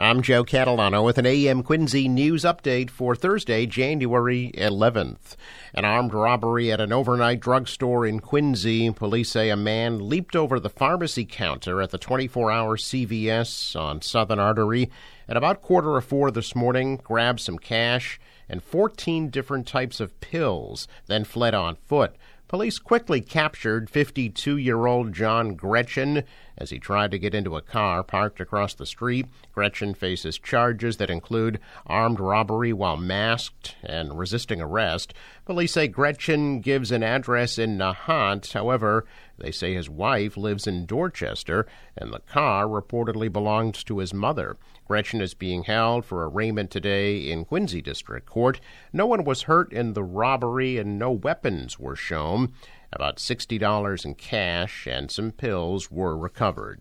I'm Joe Catalano with an AM Quincy news update for Thursday, January 11th. An armed robbery at an overnight drugstore in Quincy. Police say a man leaped over the pharmacy counter at the 24 hour CVS on Southern Artery at about quarter of four this morning, grabbed some cash and 14 different types of pills, then fled on foot. Police quickly captured 52 year old John Gretchen as he tried to get into a car parked across the street. Gretchen faces charges that include armed robbery while masked and resisting arrest. Police say Gretchen gives an address in Nahant. However, they say his wife lives in Dorchester and the car reportedly belongs to his mother. Gretchen is being held for arraignment today in Quincy District Court. No one was hurt in the robbery and no weapons were shown. About $60 in cash and some pills were recovered.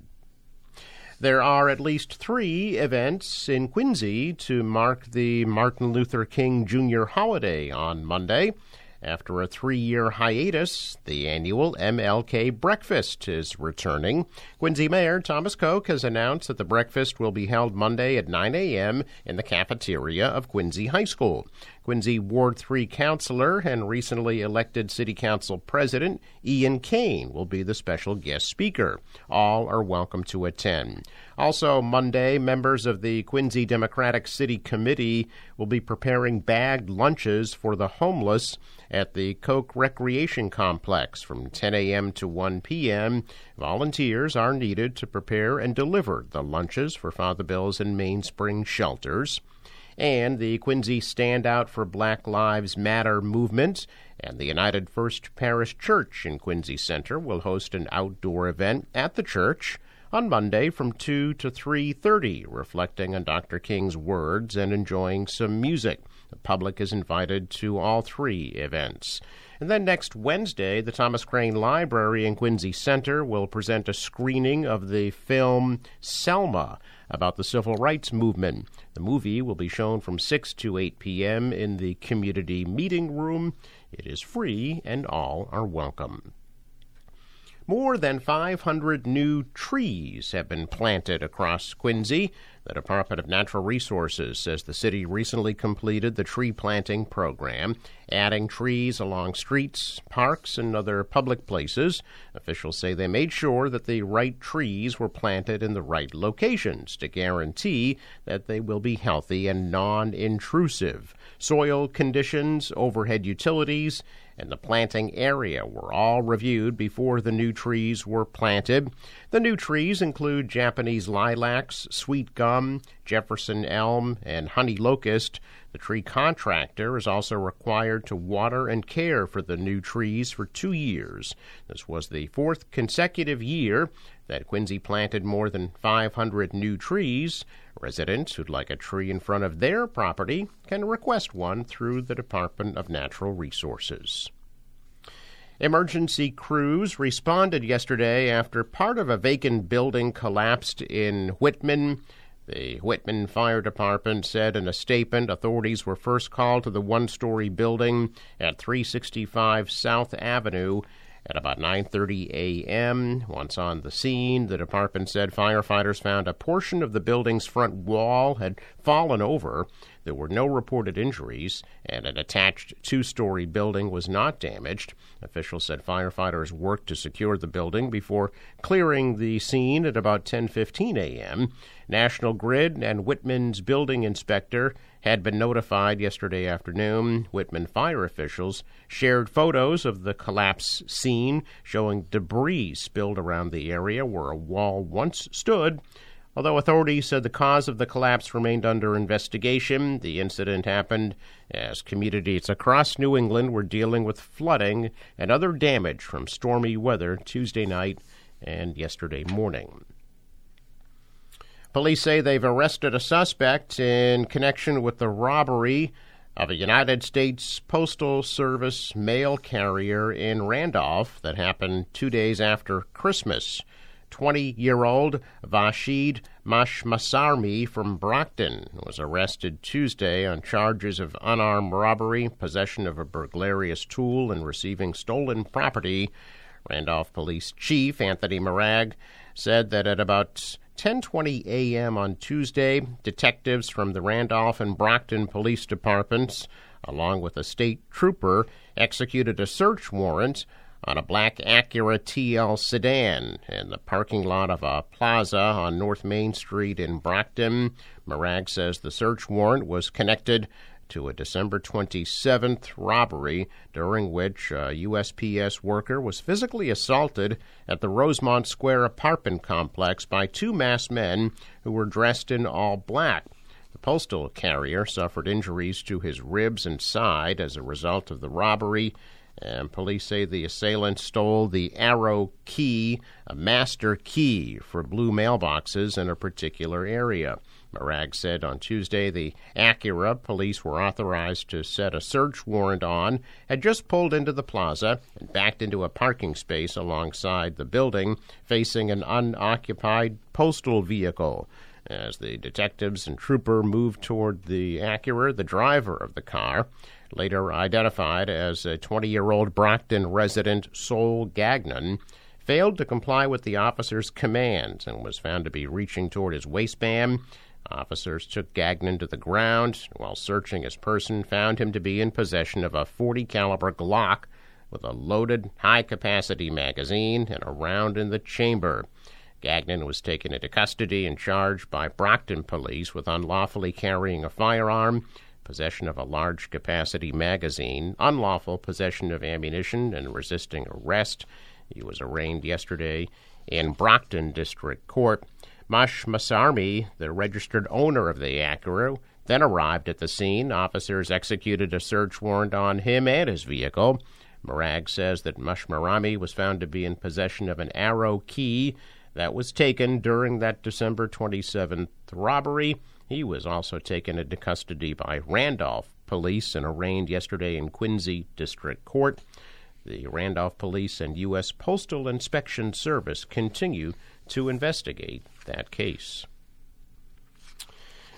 There are at least three events in Quincy to mark the Martin Luther King Jr. holiday on Monday. After a three year hiatus, the annual MLK Breakfast is returning. Quincy Mayor Thomas Koch has announced that the breakfast will be held Monday at 9 a.m. in the cafeteria of Quincy High School. Quincy Ward 3 councilor and recently elected City Council President Ian Cain will be the special guest speaker. All are welcome to attend. Also, Monday, members of the Quincy Democratic City Committee will be preparing bagged lunches for the homeless at the Koch Recreation Complex from 10 a.m. to 1 p.m. Volunteers are needed to prepare and deliver the lunches for Father Bill's and Mainspring shelters. And the Quincy Stand Out for Black Lives Matter movement and the United First Parish Church in Quincy Center will host an outdoor event at the church on Monday from 2 to 3:30 reflecting on Dr. King's words and enjoying some music. The public is invited to all three events. And then next Wednesday, the Thomas Crane Library in Quincy Center will present a screening of the film Selma about the civil rights movement. The movie will be shown from 6 to 8 p.m. in the community meeting room. It is free and all are welcome. More than 500 new trees have been planted across Quincy. The Department of Natural Resources says the city recently completed the tree planting program, adding trees along streets, parks, and other public places. Officials say they made sure that the right trees were planted in the right locations to guarantee that they will be healthy and non intrusive. Soil conditions, overhead utilities, and the planting area were all reviewed before the new trees were planted. The new trees include Japanese lilacs, sweet gum, Jefferson elm, and honey locust. The tree contractor is also required to water and care for the new trees for two years. This was the fourth consecutive year that Quincy planted more than 500 new trees. Residents who'd like a tree in front of their property can request one through the Department of Natural Resources. Emergency crews responded yesterday after part of a vacant building collapsed in Whitman. The Whitman Fire Department said in a statement authorities were first called to the one story building at 365 South Avenue at about 9:30 a.m. Once on the scene, the department said firefighters found a portion of the building's front wall had fallen over. There were no reported injuries, and an attached two-story building was not damaged. Officials said firefighters worked to secure the building before clearing the scene at about 10:15 a.m. National Grid and Whitman's building inspector had been notified yesterday afternoon. Whitman fire officials shared photos of the collapse scene showing debris spilled around the area where a wall once stood. Although authorities said the cause of the collapse remained under investigation, the incident happened as communities across New England were dealing with flooding and other damage from stormy weather Tuesday night and yesterday morning. Police say they've arrested a suspect in connection with the robbery of a United States Postal Service mail carrier in Randolph that happened two days after Christmas. 20 year old Vashid Mashmasarmi from Brockton was arrested Tuesday on charges of unarmed robbery, possession of a burglarious tool, and receiving stolen property. Randolph Police Chief Anthony Marag said that at about 10:20 a.m. on Tuesday, detectives from the Randolph and Brockton Police Departments, along with a state trooper, executed a search warrant on a black Acura TL sedan in the parking lot of a plaza on North Main Street in Brockton. Marag says the search warrant was connected to a December 27th robbery during which a USPS worker was physically assaulted at the Rosemont Square apartment complex by two masked men who were dressed in all black. The postal carrier suffered injuries to his ribs and side as a result of the robbery. And police say the assailant stole the arrow key, a master key for blue mailboxes in a particular area. Marag said on Tuesday the Acura police were authorized to set a search warrant on had just pulled into the plaza and backed into a parking space alongside the building facing an unoccupied postal vehicle. As the detectives and trooper moved toward the Acura, the driver of the car, later identified as a 20 year old Brockton resident Sol Gagnon, failed to comply with the officer's commands and was found to be reaching toward his waistband Officers took Gagnon to the ground. While searching his person, found him to be in possession of a 40 caliber Glock with a loaded high-capacity magazine and a round in the chamber. Gagnon was taken into custody and charged by Brockton police with unlawfully carrying a firearm, possession of a large capacity magazine, unlawful possession of ammunition, and resisting arrest. He was arraigned yesterday in Brockton District Court. Mash Masarmi, the registered owner of the Acura, then arrived at the scene. Officers executed a search warrant on him and his vehicle. Marag says that Mushmarami was found to be in possession of an arrow key that was taken during that December 27th robbery. He was also taken into custody by Randolph police and arraigned yesterday in Quincy District Court. The Randolph Police and U.S. Postal Inspection Service continue to investigate that case.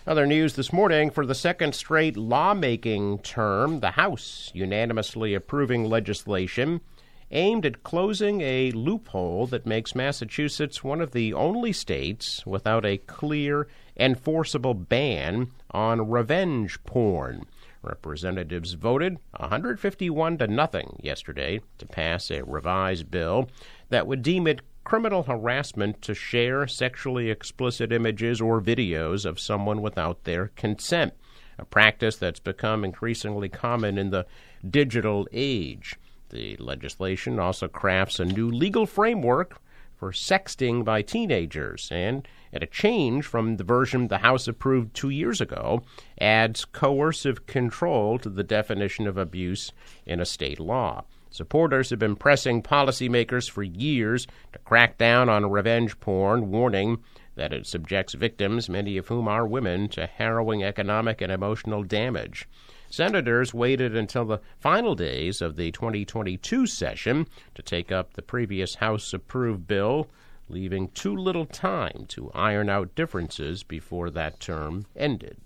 Other news this morning for the second straight lawmaking term, the House unanimously approving legislation aimed at closing a loophole that makes Massachusetts one of the only states without a clear, enforceable ban on revenge porn. Representatives voted 151 to nothing yesterday to pass a revised bill that would deem it criminal harassment to share sexually explicit images or videos of someone without their consent, a practice that's become increasingly common in the digital age. The legislation also crafts a new legal framework for sexting by teenagers and, at a change from the version the House approved two years ago, adds coercive control to the definition of abuse in a state law. Supporters have been pressing policymakers for years to crack down on revenge porn, warning that it subjects victims, many of whom are women, to harrowing economic and emotional damage. Senators waited until the final days of the 2022 session to take up the previous House approved bill, leaving too little time to iron out differences before that term ended.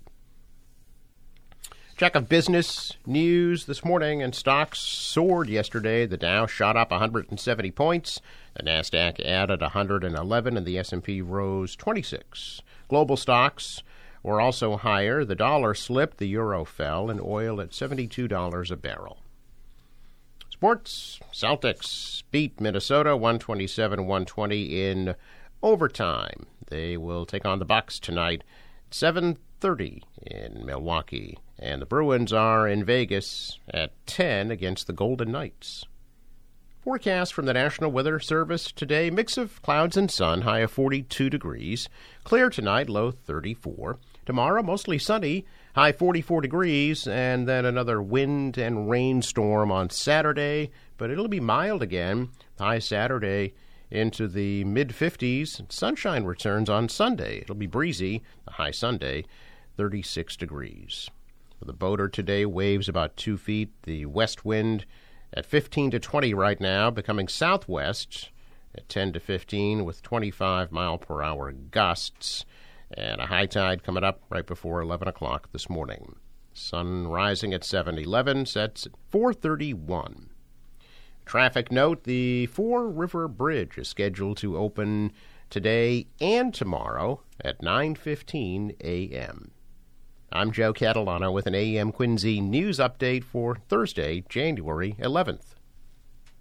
Check of business news this morning, and stocks soared yesterday. The Dow shot up 170 points. The Nasdaq added 111, and the S&P rose 26. Global stocks were also higher. The dollar slipped, the euro fell, and oil at $72 a barrel. Sports: Celtics beat Minnesota 127-120 in overtime. They will take on the Bucks tonight, 7:30 in Milwaukee and the Bruins are in Vegas at 10 against the Golden Knights. Forecast from the National Weather Service today mix of clouds and sun, high of 42 degrees. Clear tonight, low 34. Tomorrow, mostly sunny, high 44 degrees, and then another wind and rainstorm on Saturday, but it'll be mild again. High Saturday into the mid 50s. Sunshine returns on Sunday. It'll be breezy, high Sunday, 36 degrees. The boater today waves about two feet. The west wind at 15 to 20 right now, becoming southwest at 10 to 15 with 25 mile per hour gusts, and a high tide coming up right before 11 o'clock this morning. Sun rising at 7:11, sets at 4:31. Traffic note: the Fore River Bridge is scheduled to open today and tomorrow at 9:15 a.m. I'm Joe Catalano with an AM Quincy news update for Thursday, January 11th.